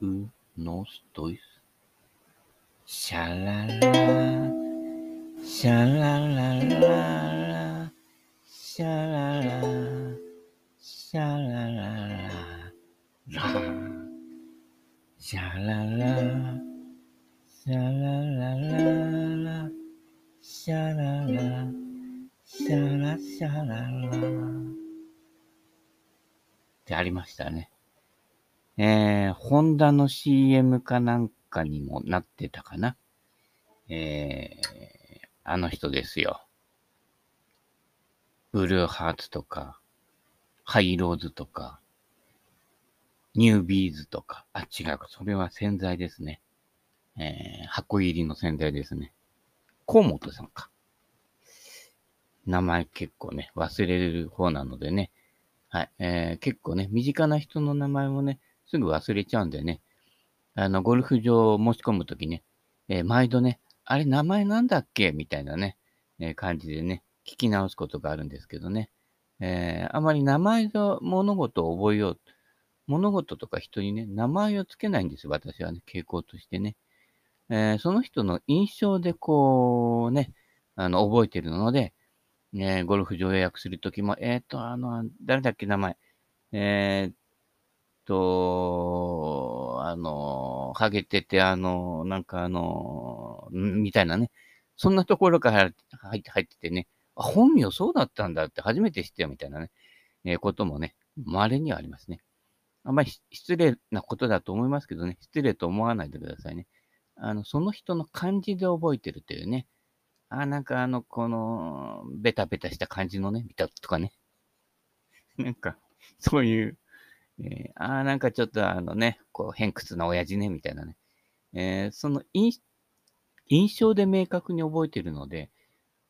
unos, dois. Shalala, shalala, shalala, shalala, la. Shalala, shalala, shalala, shalala, shalala. ってありましたね。えー、ホンダの CM かなんかにもなってたかな。えー、あの人ですよ。ブルーハーツとか、ハイローズとか、ニュービーズとか、あ、違う、それは洗剤ですね。えー、箱入りの洗剤ですね。河本さんか。名前結構ね、忘れる方なのでね。はい。えー、結構ね、身近な人の名前もね、すぐ忘れちゃうんでね。あの、ゴルフ場を申し込むときね、えー、毎度ね、あれ名前なんだっけ？みたいなね、えー、感じでね、聞き直すことがあるんですけどね。えー、あまり名前と物事を覚えよう。物事とか人にね、名前をつけないんですよ、私はね、傾向としてね。えー、その人の印象でこうね、あの、覚えてるので、ね、ゴルフ場予約するときも、えっ、ー、と、あの、誰だっけ、名前？えー、と、あの、ハゲてて、あの、なんかあの、みたいなね。そんなところから入って入っててね、あ、本名そうだったんだって初めて知ったよみたいなね、えー、こともね、稀にはありますね。あんまり失礼なことだと思いますけどね、失礼と思わないでくださいね。あの、その人の漢字で覚えてるというね、あ、なんかあの、この、ベタベタした感じのね、ビタとかね。なんか、そういう、えー、ああなんかちょっとあのね、こう、偏屈な親父ね、みたいなね。えー、その印象で明確に覚えてるので、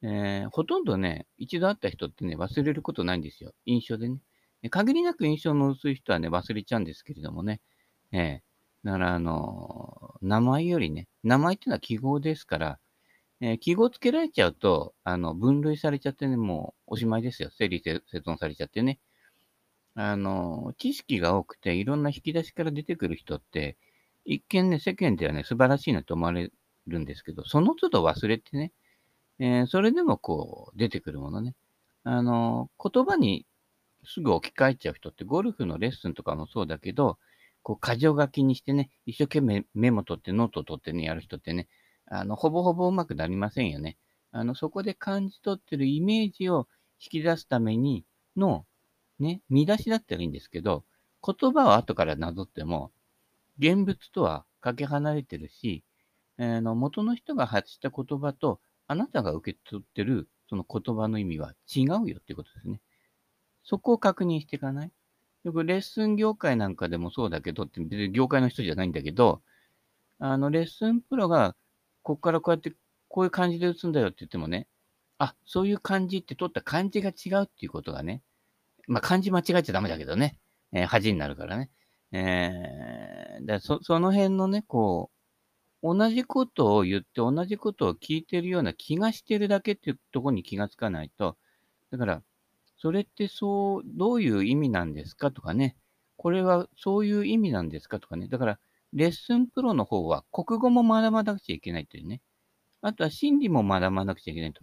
えー、ほとんどね、一度会った人ってね、忘れることないんですよ。印象でね。限りなく印象の薄い人はね、忘れちゃうんですけれどもね。えー、だから、あの名前よりね、名前っていうのは記号ですから、えー、記号つけられちゃうと、あの、分類されちゃってね、もうおしまいですよ。整理整頓されちゃってね。あの、知識が多くて、いろんな引き出しから出てくる人って、一見ね、世間ではね、素晴らしいなと思われるんですけど、その都度忘れてね、えー、それでもこう、出てくるものね。あの、言葉にすぐ置き換えちゃう人って、ゴルフのレッスンとかもそうだけど、こう、箇条書きにしてね、一生懸命メモ取ってノート取ってね、やる人ってね、あの、ほぼほぼうまくなりませんよね。あの、そこで感じ取ってるイメージを引き出すためにの、ね、見出しだったらいいんですけど、言葉を後からなぞっても、現物とはかけ離れてるし、えー、の元の人が発した言葉と、あなたが受け取ってるその言葉の意味は違うよっていうことですね。そこを確認していかないよくレッスン業界なんかでもそうだけどって、別に業界の人じゃないんだけど、あの、レッスンプロがここからこうやって、こういう感じで打つんだよって言ってもね、あ、そういう感じって取った感じが違うっていうことがね、まあ漢字間違えちゃダメだけどね、えー、恥になるからね。えー、だそその辺のね、こう、同じことを言って同じことを聞いてるような気がしてるだけっていうとこに気がつかないと、だから、それってそう、どういう意味なんですかとかね、これはそういう意味なんですかとかね、だから、レッスンプロの方は国語も学ばなくちゃいけないというね。あとは心理も学ばなくちゃいけないと。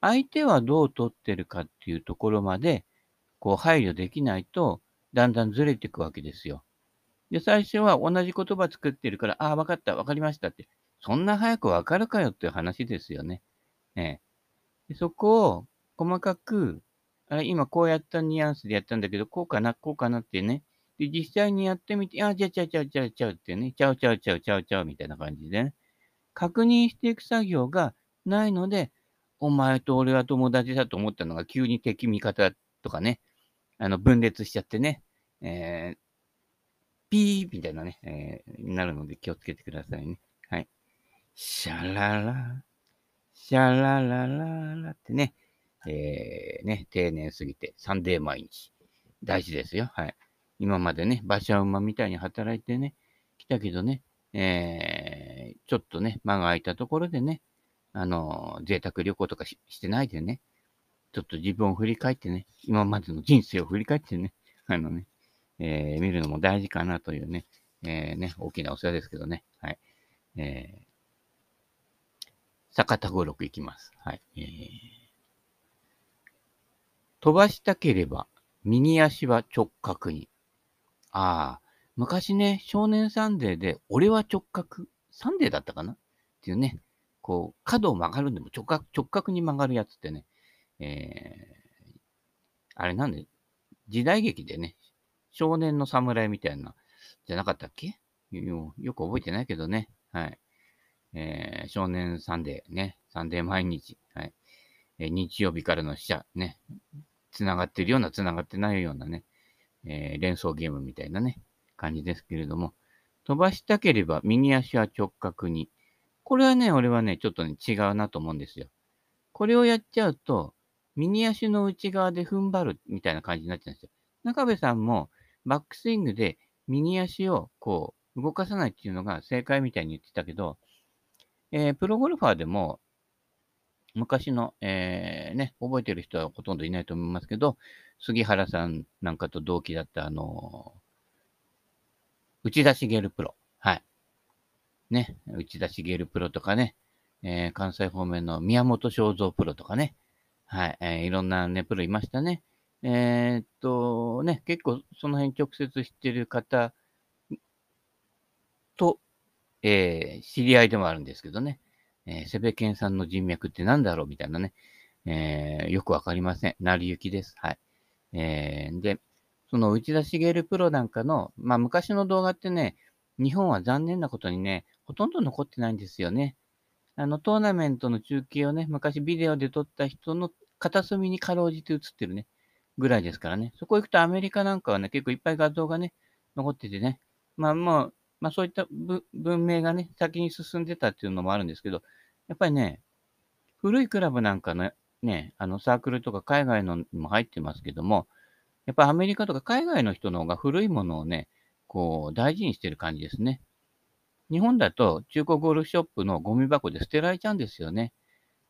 相手はどう取ってるかっていうところまで、こう配慮できないと、だんだんずれていくわけですよ。で、最初は同じ言葉作ってるから、ああ、わかった、わかりましたって。そんな早くわかるかよっていう話ですよね。ええ。そこを細かく、あれ今こうやったニュアンスでやったんだけど、こうかな、こうかなってね、で、実際にやってみて、あ、じゃあ、ちゃうちゃうちゃうちゃうってね、ちゃうちゃうちゃうちゃうちゃうみたいな感じでね、確認していく作業がないので、お前と俺は友達だと思ったのが急に敵味方とかね、あの、分裂しちゃってね、えー、ピーみたいなね、えー、なるので気をつけてくださいね。はい。シャララ、シャララララってね、えー、ね、定年過ぎて、サンデー毎日。大事ですよ。はい。今までね、馬車馬みたいに働いてね、来たけどね、えー、ちょっとね、間が空いたところでね、あの、贅沢旅行とかしてないでね、ちょっと自分を振り返ってね、今までの人生を振り返ってね、あのね、えー、見るのも大事かなというね、えー、ね、大きなお世話ですけどね。はい。えー、阪田語録いきます。はい。えー、飛ばしたければ、右足は直角に。ああ、昔ね、少年サンデーで、俺は直角、サンデーだったかな？っていうね、こう、角を曲がるんでも直角、直角に曲がるやつってね、えー、あれなんで、時代劇でね、少年の侍みたいな、じゃなかったっけ？よく覚えてないけどね。はい。えー、少年サンデーね。サンデー毎日。はい。えー、日曜日からの死者ね。つながってるような、つながってないようなね。えー、連想ゲームみたいなね、感じですけれども。飛ばしたければ右足は直角に。これはね、俺はね、ちょっとね、違うなと思うんですよ。これをやっちゃうと、右足の内側で踏ん張るみたいな感じになっちゃうんですよ。中部さんもバックスイングで右足をこう動かさないっていうのが正解みたいに言ってたけど、えー、プロゴルファーでも昔の、えー、ね、覚えてる人はほとんどいないと思いますけど、杉原さんなんかと同期だったあのー、内田茂プロ。はい。ね、内田茂プロとかね、えー、関西方面の宮本正蔵プロとかね、はい、えー、いろんなね、プロいましたね。えー、っと、ね、結構その辺直接知ってる方と、えー、知り合いでもあるんですけどね、えー、セベケンさんの人脈って何だろうみたいなね、えー、よくわかりません。成り行きです。はい。えー、で、その内田茂プロなんかの、まあ昔の動画ってね、日本は残念なことにね、ほとんど残ってないんですよね。あの、トーナメントの中継をね、昔ビデオで撮った人の片隅にかろうじて映ってるね、ぐらいですからね。そこ行くとアメリカなんかはね、結構いっぱい画像がね、残っててね。まあもう、まあそういった文明がね、先に進んでたっていうのもあるんですけど、やっぱりね、古いクラブなんかのね、あのサークルとか海外のにも入ってますけども、やっぱアメリカとか海外の人の方が古いものをね、こう大事にしてる感じですね。日本だと中古ゴルフショップのゴミ箱で捨てられちゃうんですよね。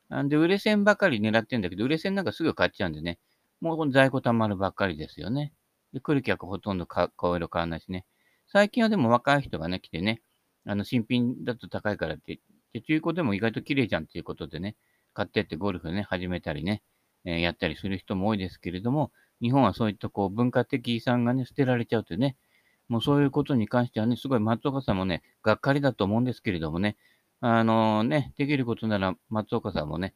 なんで、売れ線ばかり狙ってんだけど、売れ線なんかすぐ買っちゃうんでね、もう在庫溜まるばっかりですよね。で、来る客ほとんど顔色変わらないしね。最近はでも若い人がね、来てね、あの、新品だと高いからって、で中古でも意外と綺麗じゃんっていうことでね、買ってってゴルフね、始めたりね、えー、やったりする人も多いですけれども、日本はそういったこう文化的遺産がね、捨てられちゃうとね、もうそういうことに関してはね、すごい松岡さんもね、がっかりだと思うんですけれどもね、あのね、できることなら松岡さんもね、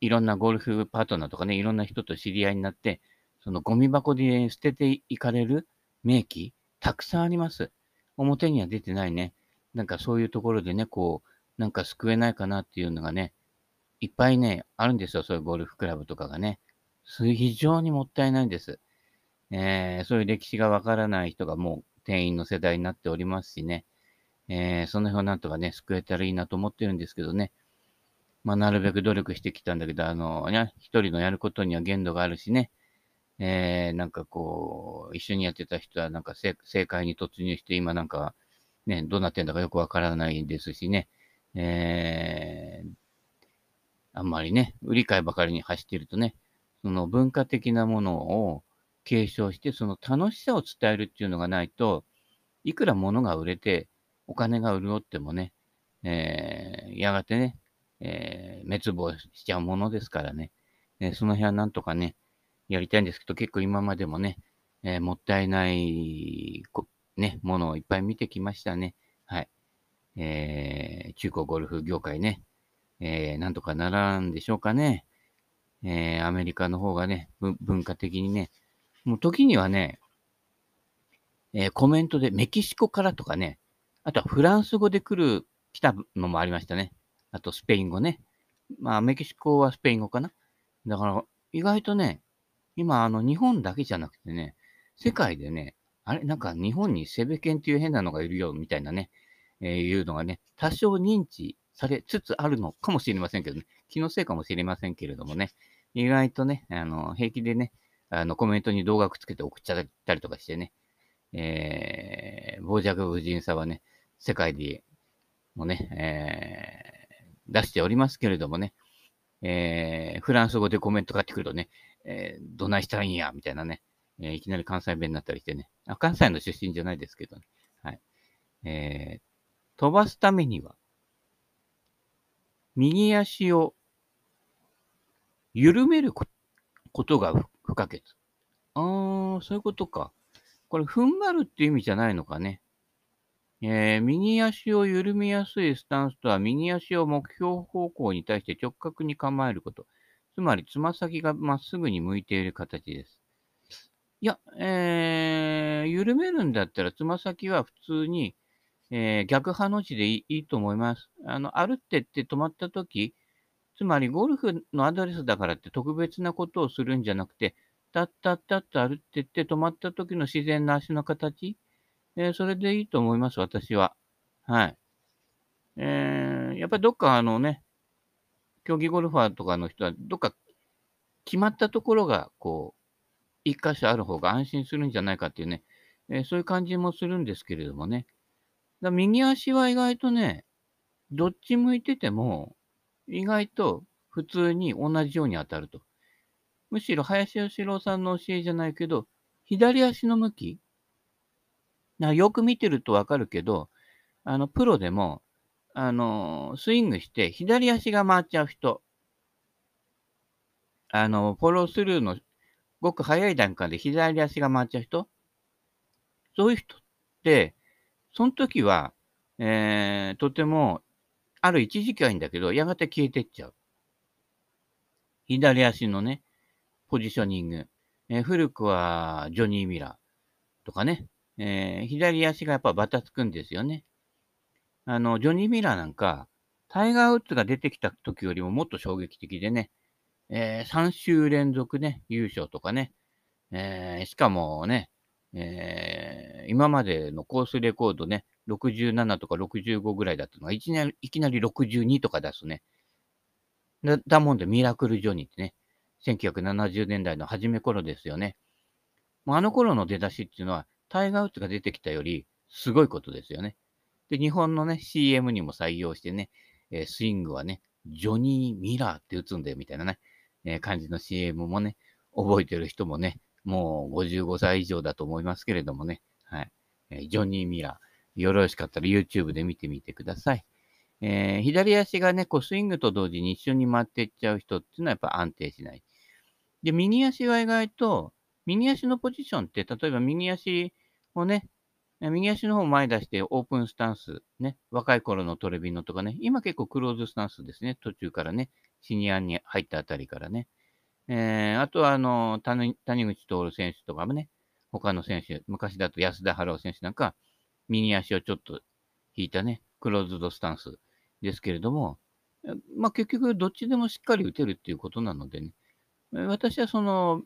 いろんなゴルフパートナーとかね、いろんな人と知り合いになって、そのゴミ箱で捨てていかれる名機、たくさんあります。表には出てないね。なんかそういうところでね、こう、なんか救えないかなっていうのがね、いっぱいね、あるんですよ。そういうゴルフクラブとかがね。非常にもったいないんです。えー、そういう歴史がわからない人がもう店員の世代になっておりますしね、えー、その辺をなんとかね、救えたらいいなと思ってるんですけどね。まあ、なるべく努力してきたんだけど、あの、ね、一人のやることには限度があるしね、えー、なんかこう、一緒にやってた人はなんか正解に突入して、今なんか、ね、どうなってんだかよくわからないですしね、えー、あんまりね、売り買いばかりに走ってるとね、その文化的なものを継承して、その楽しさを伝えるっていうのがないと、いくら物が売れて、お金が潤ってもね、えー、やがてね、えー、滅亡しちゃうものですからね、え、その辺はなんとかね、やりたいんですけど、結構今までもね、えー、もったいないね、ものをいっぱい見てきましたね。はい。えー、中古ゴルフ業界ね、えー、なんとかならんでしょうかね。えー、アメリカの方がね、文化的にね、もう時にはね、えー、コメントでメキシコからとかね、あとはフランス語で来る、来たのもありましたね。あとスペイン語ね。まあ、メキシコはスペイン語かな。だから、意外とね、今、あの、日本だけじゃなくてね、世界でね、あれ、なんか日本にセベケンっていう変なのがいるよ、みたいなね、えー、いうのがね、多少認知されつつあるのかもしれませんけどね、気のせいかもしれませんけれどもね、意外とね、あの、平気でね、あの、コメントに動画くっつけて送っちゃったりとかしてね、えー、傍若無人さはね、世界でもね、えー、出しておりますけれどもね、えー、フランス語でコメント返ってくるとね、えー、どないしたらいいんや、みたいなね、えー、いきなり関西弁になったりしてね、あ関西の出身じゃないですけどね、はい。えー、飛ばすためには、右足を緩めることが不可欠。あー、そういうことか。これ、踏ん張るって意味じゃないのかね。えー、右足を緩みやすいスタンスとは、右足を目標方向に対して直角に構えること。つまり、つま先がまっすぐに向いている形です。いや、えー、緩めるんだったら、つま先は普通に、えー、逆ハの字でいいと思います。あの、歩ってって止まったとき、つまりゴルフのアドレスだからって特別なことをするんじゃなくて、たったったっと歩ってって止まった時の自然な足の形、えー、それでいいと思います、私は。はい。えー、やっぱりどっかあのね、競技ゴルファーとかの人は、どっか決まったところが、こう、一箇所ある方が安心するんじゃないかっていうね、えー、そういう感じもするんですけれどもね。だ右足は意外とね、どっち向いてても、意外と普通に同じように当たると。むしろ林義郎さんの教えじゃないけど、左足の向き？なよく見てるとわかるけど、あの、プロでも、あの、スイングして左足が回っちゃう人、あの、フォロースルーのごく早い段階で左足が回っちゃう人、そういう人って、その時は、えー、とてもある一時期はいいんだけど、やがて消えてっちゃう。左足のね、ポジショニング。えー、古くはジョニー・ミラーとかね、えー、左足がやっぱバタつくんですよね。あの、ジョニー・ミラーなんか、タイガー・ウッズが出てきた時よりももっと衝撃的でね、えー、3週連続ね、優勝とかね、えー、しかもね、えー、今までのコースレコードね、67とか65ぐらいだったのが、いきなりいきなり62とか出すね。だだもんでミラクル・ジョニーってね、1970年代の初め頃ですよね。もうあの頃の出だしっていうのは、タイガー・ウッズが出てきたより、すごいことですよね。で、日本のね、CM にも採用してね、えー、スイングはね、ジョニー・ミラーって打つんだよ、みたいなね、えー、感じの CM もね、覚えてる人もね、もう55歳以上だと思いますけれどもね、はい。えー、ジョニー・ミラー。よろしかったら YouTube で見てみてください。えー、左足がね、こうスイングと同時に一緒に回っていっちゃう人っていうのはやっぱ安定しない。で、右足は意外と、右足のポジションって、例えば右足をね、右足の方前出してオープンスタンス、ね、若い頃のトレビノとかね、今結構クローズスタンスですね、途中からね、シニアに入ったあたりからね。えー、あとは、あの、谷口徹選手とかもね、他の選手、昔だと安田春夫選手なんか、右足をちょっと引いたね、クローズドスタンスですけれども、まあ結局どっちでもしっかり打てるっていうことなのでね、私はその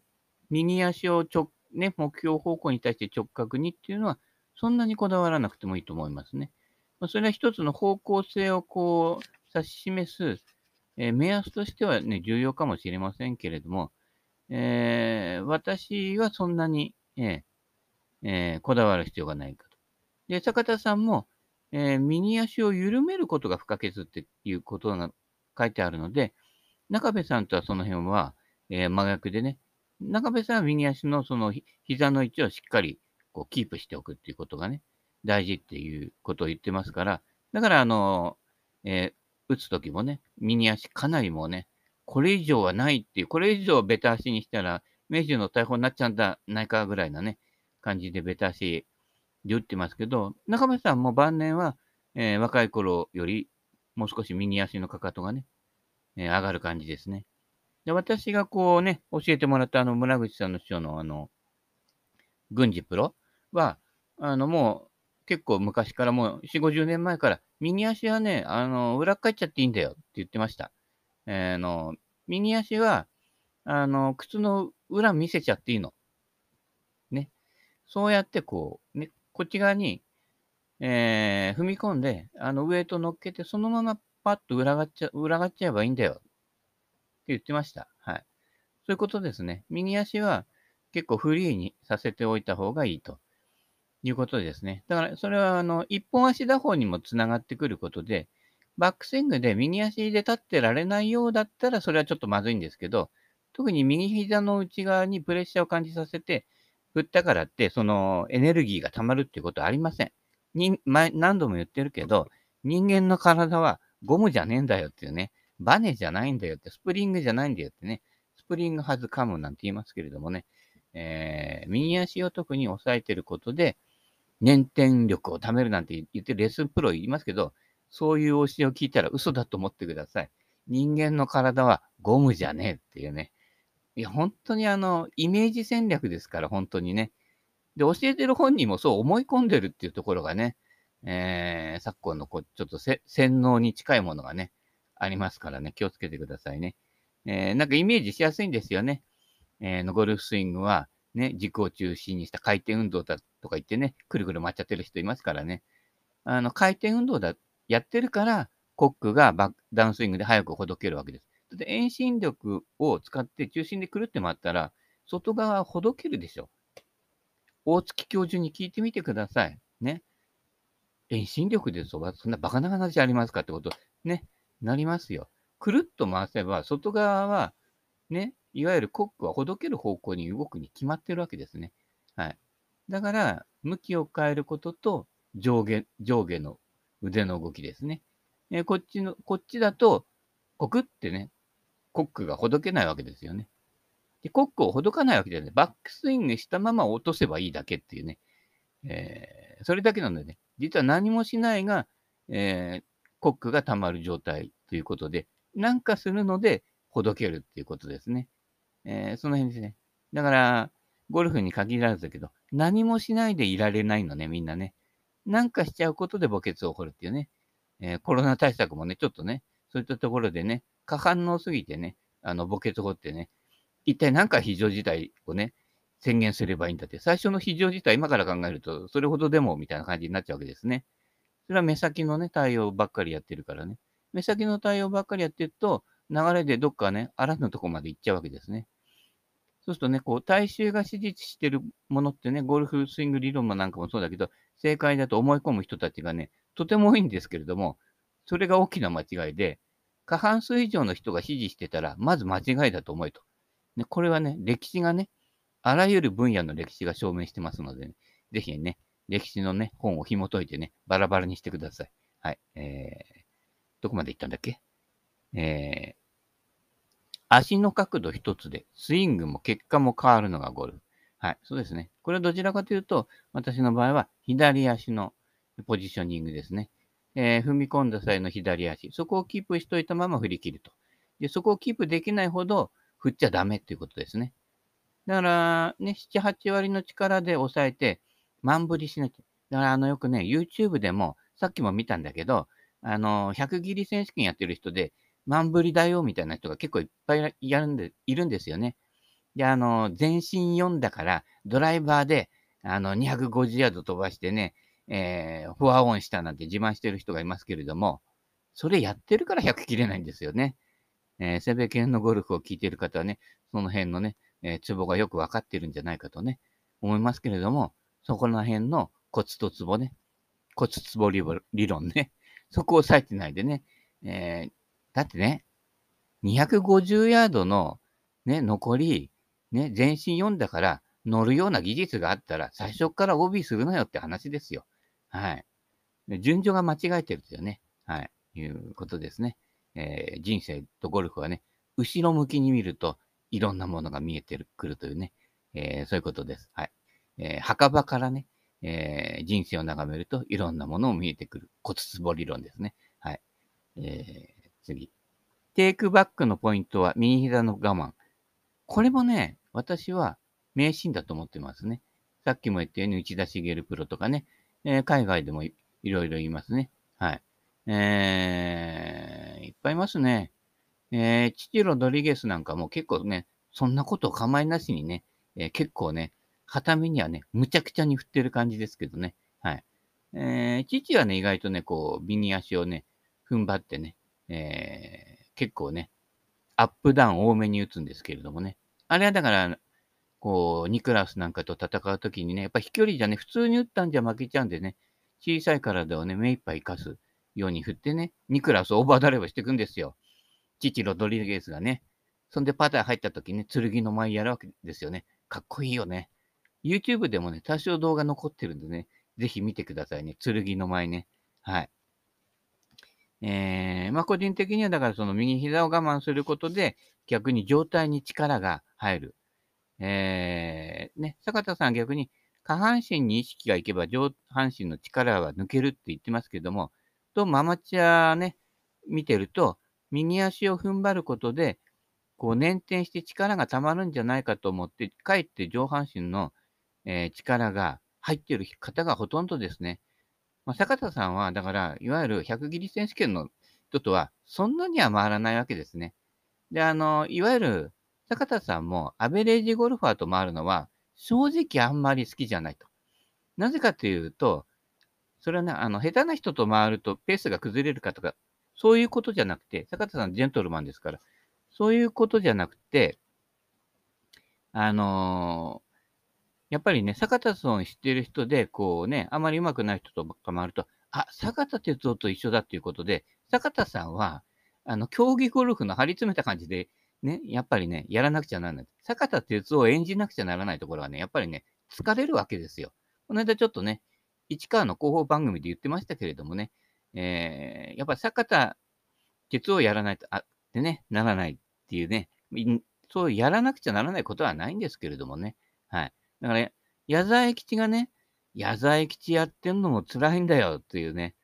右足を直、ね、目標方向に対して直角にっていうのは、そんなにこだわらなくてもいいと思いますね。まそれは一つの方向性をこう指し示す、えー、目安としてはね、重要かもしれませんけれども、えー、私はそんなに、えーえー、こだわる必要がないか。で、坂田さんも、えー、右足を緩めることが不可欠っていうことが書いてあるので、中部さんとはその辺は、えー、真逆でね、中部さんは右足のその膝の位置をしっかりこうキープしておくっていうことがね、大事っていうことを言ってますから、だからあの、えー、打つときもね、右足かなりもうね、これ以上はないっていう、これ以上ベタ足にしたら、明治の逮捕になっちゃうんだ、ないかぐらいなね、感じでベタ足で打ってますけど、中村さんも晩年は、えー、若い頃よりもう少し右足のかかとがね、えー、上がる感じですね。で、私がこうね、教えてもらったあの村口さんの師匠のあの、軍事プロは、あのもう結構昔からもう4、50年前から右足はね、あの、裏返っちゃっていいんだよって言ってました。えー、の、右足は、あの、靴の裏見せちゃっていいの。ね。そうやってこう、こっち側に、えー、踏み込んで、あの、ウエイト乗っけて、そのままパッと裏がっちゃ、裏がっちゃえばいいんだよ。って言ってました。はい。そういうことですね。右足は結構フリーにさせておいた方がいいということですね。だから、それは、あの、一本足打法にもつながってくることで、バックスイングで右足で立ってられないようだったら、それはちょっとまずいんですけど、特に右膝の内側にプレッシャーを感じさせて、振ったからって、そのエネルギーが溜まるっていうことはありません。に前何度も言ってるけど、人間の体はゴムじゃねえんだよっていうね、バネじゃないんだよって、スプリングじゃないんだよってね、スプリングはずカムなんて言いますけれどもね、えー、右足を特に押さえてることで、粘点力を貯めるなんて言ってレッスンプロ言いますけど、そういう教えを聞いたら嘘だと思ってください。人間の体はゴムじゃねえっていうね。いや、本当にあの、イメージ戦略ですから、本当にね。で、教えてる本人もそう思い込んでるっていうところがね、えー、昨今のこうちょっと洗脳に近いものがね、ありますからね、気をつけてくださいね。えー、なんかイメージしやすいんですよね。えー、のゴルフスイングは、ね、軸を中心にした回転運動だとか言ってね、くるくる回っちゃってる人いますからね。あの、回転運動だ、やってるから、コックがバダウンスイングで早くほどけるわけです。で遠心力を使って中心でくるって回ったら、外側はほどけるでしょ。大月教授に聞いてみてください。ね。遠心力でそば、そんなバカな話ありますかってこと、ね、なりますよ。くるっと回せば、外側は、ね、いわゆるコックはほどける方向に動くに決まってるわけですね。はい。だから、向きを変えることと、上下、上下の腕の動きですね。えこっちの、こっちだと、コクってね、コックがほどけないわけですよね。で、コックをほどかないわけじゃない。バックスイングしたまま落とせばいいだけっていうね。えー、それだけなのでね、実は何もしないが、えー、コックが溜まる状態ということで、なんかするので、ほどけるっていうことですね。えー、その辺ですね。だから、ゴルフに限らずだけど、何もしないでいられないのね、みんなね。なんかしちゃうことで墓穴を掘るっていうね。えー、コロナ対策もね、ちょっとね、そういったところでね、過反応すぎてね、あの、墓穴を掘ってね、一体何か非常事態をね、宣言すればいいんだって。最初の非常事態、今から考えると、それほどでもみたいな感じになっちゃうわけですね。それは目先のね、対応ばっかりやってるからね。目先の対応ばっかりやってると、流れでどっかね、あらぬとこまで行っちゃうわけですね。そうするとね、こう、大衆が支持してるものってね、ゴルフスイング理論もなんかもそうだけど、正解だと思い込む人たちがね、とても多いんですけれども、それが大きな間違いで、過半数以上の人が支持してたら、まず間違いだと思えと。ね、これはね、歴史がね、あらゆる分野の歴史が証明してますので、ね、ぜひね、歴史のね、本を紐解いてね、バラバラにしてください。はい。えー、どこまで行ったんだっけ？えー、足の角度一つで、スイングも結果も変わるのがゴルフ。はい、そうですね。これはどちらかというと、私の場合は左足のポジショニングですね。えー、踏み込んだ際の左足、そこをキープしといたまま振り切ると。で、そこをキープできないほど振っちゃダメっていうことですね。だから、ね、7、8割の力で抑えて、万振りしなきゃ。だから、あの、よくね、YouTube でも、さっきも見たんだけど、あの、100切り選手権やってる人で、万振りだよみたいな人が結構いっぱいやるんでいるんですよね。で、あの、全身4だから、ドライバーで、あの、250ヤード飛ばしてね、えー、フォアオンしたなんて自慢してる人がいますけれども、それやってるから100切れないんですよね。えー、セベケンのゴルフを聞いてる方はね、その辺のね、えー、ツボがよくわかってるんじゃないかとね、思いますけれども、そこら辺のコツとツボね、コツツボ理論ね、そこを押さえてないでね、えー、だってね、250ヤードのね、残り、ね、全身4だから乗るような技術があったら、最初から OB するなよって話ですよ。はい。順序が間違えてるというね、はい、いうことですね。えー、人生とゴルフはね、後ろ向きに見るといろんなものが見えてくるというね、えー、そういうことです。はい。えー、墓場からね、えー、人生を眺めるといろんなものを見えてくる骨壺理論ですね。はい。えー、次。テイクバックのポイントは右膝の我慢。これもね、私は名シーンだと思ってますね。さっきも言ったように内田茂プロとかね、えー、海外でもいろいろ言いますね。はい。えー、いっぱいいますね。えー、父ロドリゲスなんかも結構ね、そんなことを構いなしにね、えー、結構ね、旗目にはね、むちゃくちゃに振ってる感じですけどね。はい。えー、父はね、意外とね、こう、右足をね、踏ん張ってね、えー、結構ね、アップダウン多めに打つんですけれどもね。あれはだから、こう、ニクラスなんかと戦うときにね、やっぱ飛距離じゃね、普通に打ったんじゃ負けちゃうんでね、小さい体をね、目いっぱい活かすように振ってね、ニクラスオーバーダレブしていくんですよ。父ロドリゲスがね。そんでパター入った時にね、剣の前やるわけですよね。かっこいいよね。YouTube でもね、多少動画残ってるんでね、ぜひ見てくださいね。剣の舞ね。はい。えー、まあ、個人的にはだからその右膝を我慢することで、逆に上体に力が入る。えー、ね、坂田さん逆に下半身に意識がいけば上半身の力は抜けるって言ってますけども、とママチャね、見てると、右足を踏ん張ることで、こう捻転して力が溜まるんじゃないかと思って、かえって上半身の、えー、力が入っている方がほとんどですね。まあ、坂田さんは、だから、いわゆる100切り選手権の人とは、そんなには回らないわけですね。で、あの、いわゆる、坂田さんもアベレージゴルファーと回るのは、正直あんまり好きじゃないと。なぜかというと、それはね、あの、下手な人と回るとペースが崩れるかとか、そういうことじゃなくて、坂田さんジェントルマンですから、そういうことじゃなくて、あのやっぱりね、坂田さんを知ってる人で、こうね、あまり上手くない人とか回ると、あ、坂田哲夫と一緒だっていうことで、坂田さんは、あの、競技ゴルフの張り詰めた感じで、ね、やっぱりね、やらなくちゃならない。坂田哲夫を演じなくちゃならないところはね、やっぱりね、疲れるわけですよ。この間ちょっとね、市川の広報番組で言ってましたけれどもね、えー、やっぱり坂田哲夫をやらないと、あ、ってね、ならないっていうね、そうやらなくちゃならないことはないんですけれどもね、はい。だから、矢沢吉がね、矢沢吉やってんのも辛いんだよっていうね、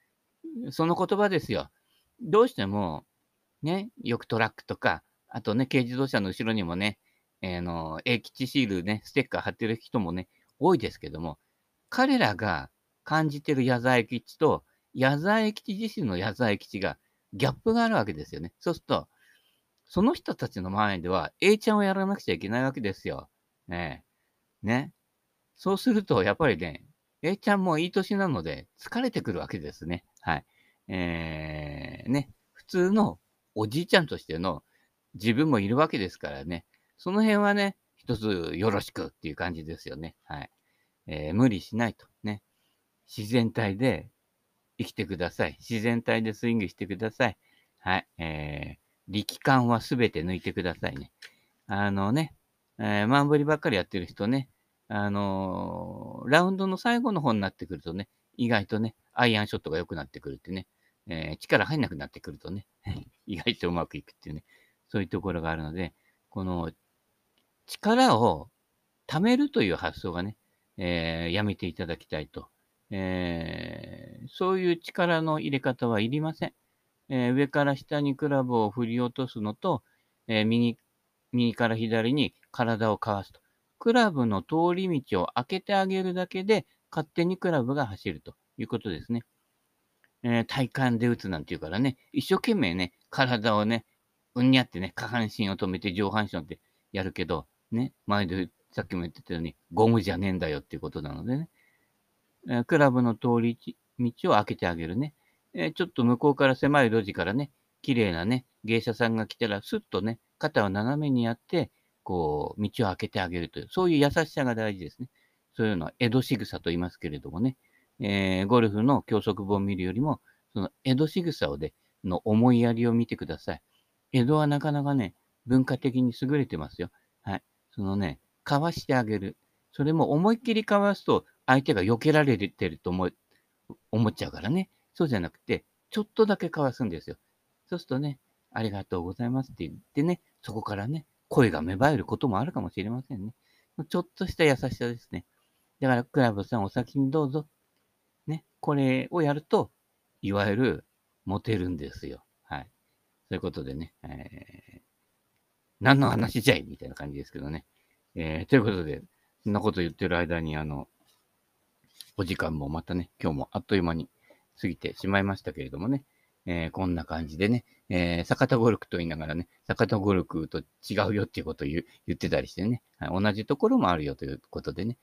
その言葉ですよ。どうしても、ね、よくトラックとか、あとね、軽自動車の後ろにもね、えー、の、A 吉シールね、ステッカー貼ってる人もね、多いですけども、彼らが感じてる矢沢吉と、矢沢吉自身の矢沢吉がギャップがあるわけですよね。そうすると、その人たちの前では A ちゃんをやらなくちゃいけないわけですよ。ねね。そうすると、やっぱりね、A ちゃんもいい年なので疲れてくるわけですね。はい。えー、ね。普通のおじいちゃんとしての自分もいるわけですからね。その辺はね、一つよろしくっていう感じですよね。はい。えー、無理しないと。ね。自然体で生きてください。自然体でスイングしてください。はい。えー、力感はすべて抜いてくださいね。あのね、えー、マンブリばっかりやってる人ね、あのー、ラウンドの最後の方になってくるとね、意外とね、アイアンショットが良くなってくるってね、えー、力入んなくなってくるとね、意外とうまくいくっていうね、そういうところがあるので、この力を貯めるという発想がね、えー、やめていただきたいと。えー、そういう力の入れ方はいりません。えー、上から下にクラブを振り落とすのと、え右右から左に体をかわすと。クラブの通り道を開けてあげるだけで、勝手にクラブが走るということですね。え、体幹で打つなんて言うからね、一生懸命ね、体をね、うんにゃってね、下半身を止めて上半身をってやるけど、ね、前でさっきも言ってたように、ゴムじゃねえんだよっていうことなのでね、えー、クラブの通り道を開けてあげるね。えー、ちょっと向こうから狭い路地からね、綺麗なね、芸者さんが来たら、スッとね、肩を斜めにやって、こう、道を開けてあげるという、そういう優しさが大事ですね。そういうのは江戸仕草と言いますけれどもね、えー、ゴルフの教則本を見るよりも、その江戸仕草をで、の思いやりを見てください。江戸はなかなかね、文化的に優れてますよ。はい。そのね、かわしてあげる。それも思いっきりかわすと、相手が避けられてると思思っちゃうからね。そうじゃなくて、ちょっとだけかわすんですよ。そうするとね、ありがとうございますって言ってね、そこからね、声が芽生えることもあるかもしれませんね。ちょっとした優しさですね。だから、クラブさんお先にどうぞ。ね、これをやると、いわゆる、モテるんですよ。はい。そういうことでね、えー、何の話じゃいみたいな感じですけどね。えー、ということで、そんなこと言ってる間に、あの、お時間もまたね、今日もあっという間に過ぎてしまいましたけれどもね、えー、こんな感じでね、えー、坂田ゴルフと言いながらね、坂田ゴルフと違うよっていうことを言ってたりしてね、はい、同じところもあるよということでね、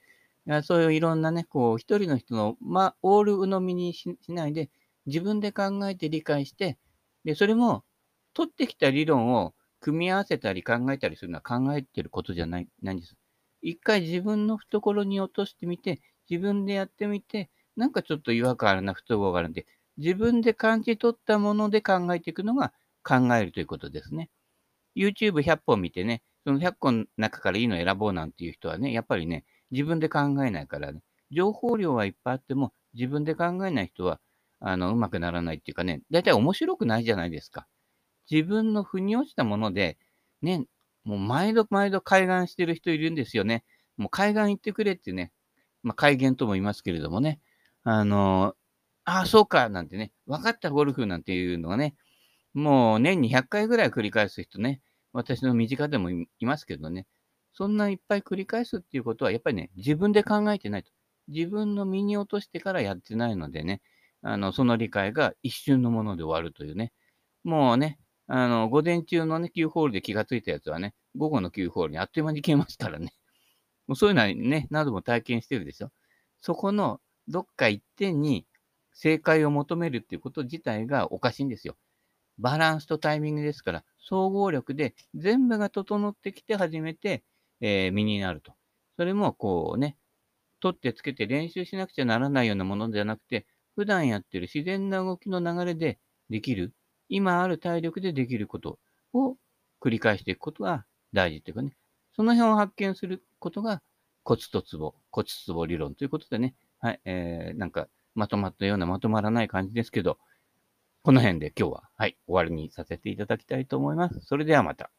そういういろんなね、こう、一人の人の、まあ、オール鵜呑みにしないで、自分で考えて理解して、で、それも、取ってきた理論を組み合わせたり考えたりするのは考えてることじゃない、ないんです。一回自分の懐に落としてみて、自分でやってみて、なんかちょっと違和感あるな、不都合があるんで、自分で感じ取ったもので考えていくのが考えるということですね。YouTube100 本見てね、その100本の中からいいの選ぼうなんていう人はね、やっぱりね、自分で考えないからね、情報量はいっぱいあっても、自分で考えない人は、あの、うまくならないっていうかね、だいたい面白くないじゃないですか。自分の腑に落ちたもので、ね、もう毎度毎度海岸してる人いるんですよね。もう海岸行ってくれってね、まあ、海岸とも言いますけれどもね、あの、ああ、そうか、なんてね、分かったゴルフなんていうのがね、もう年に100回ぐらい繰り返す人ね、私の身近でもいますけどね、そんないっぱい繰り返すっていうことは、やっぱりね、自分で考えてないと。自分の身に落としてからやってないのでね、あの、その理解が一瞬のもので終わるというね。もうね、あの、午前中のね、9ホールで気がついたやつはね、午後の9ホールにあっという間に消えますからね。もうそういうのはね、何度も体験してるでしょ。そこのどっか一点に正解を求めるっていうこと自体がおかしいんですよ。バランスとタイミングですから、総合力で全部が整ってきて初めて、えー、身になると。それもこうね、取ってつけて練習しなくちゃならないようなものじゃなくて、普段やってる自然な動きの流れでできる、今ある体力でできることを繰り返していくことが大事というかね、その辺を発見することがコツとツボ、コツツボ理論ということでね、はい、えー、なんかまとまったようなまとまらない感じですけど、この辺で今日は、はい、終わりにさせていただきたいと思います。それではまた。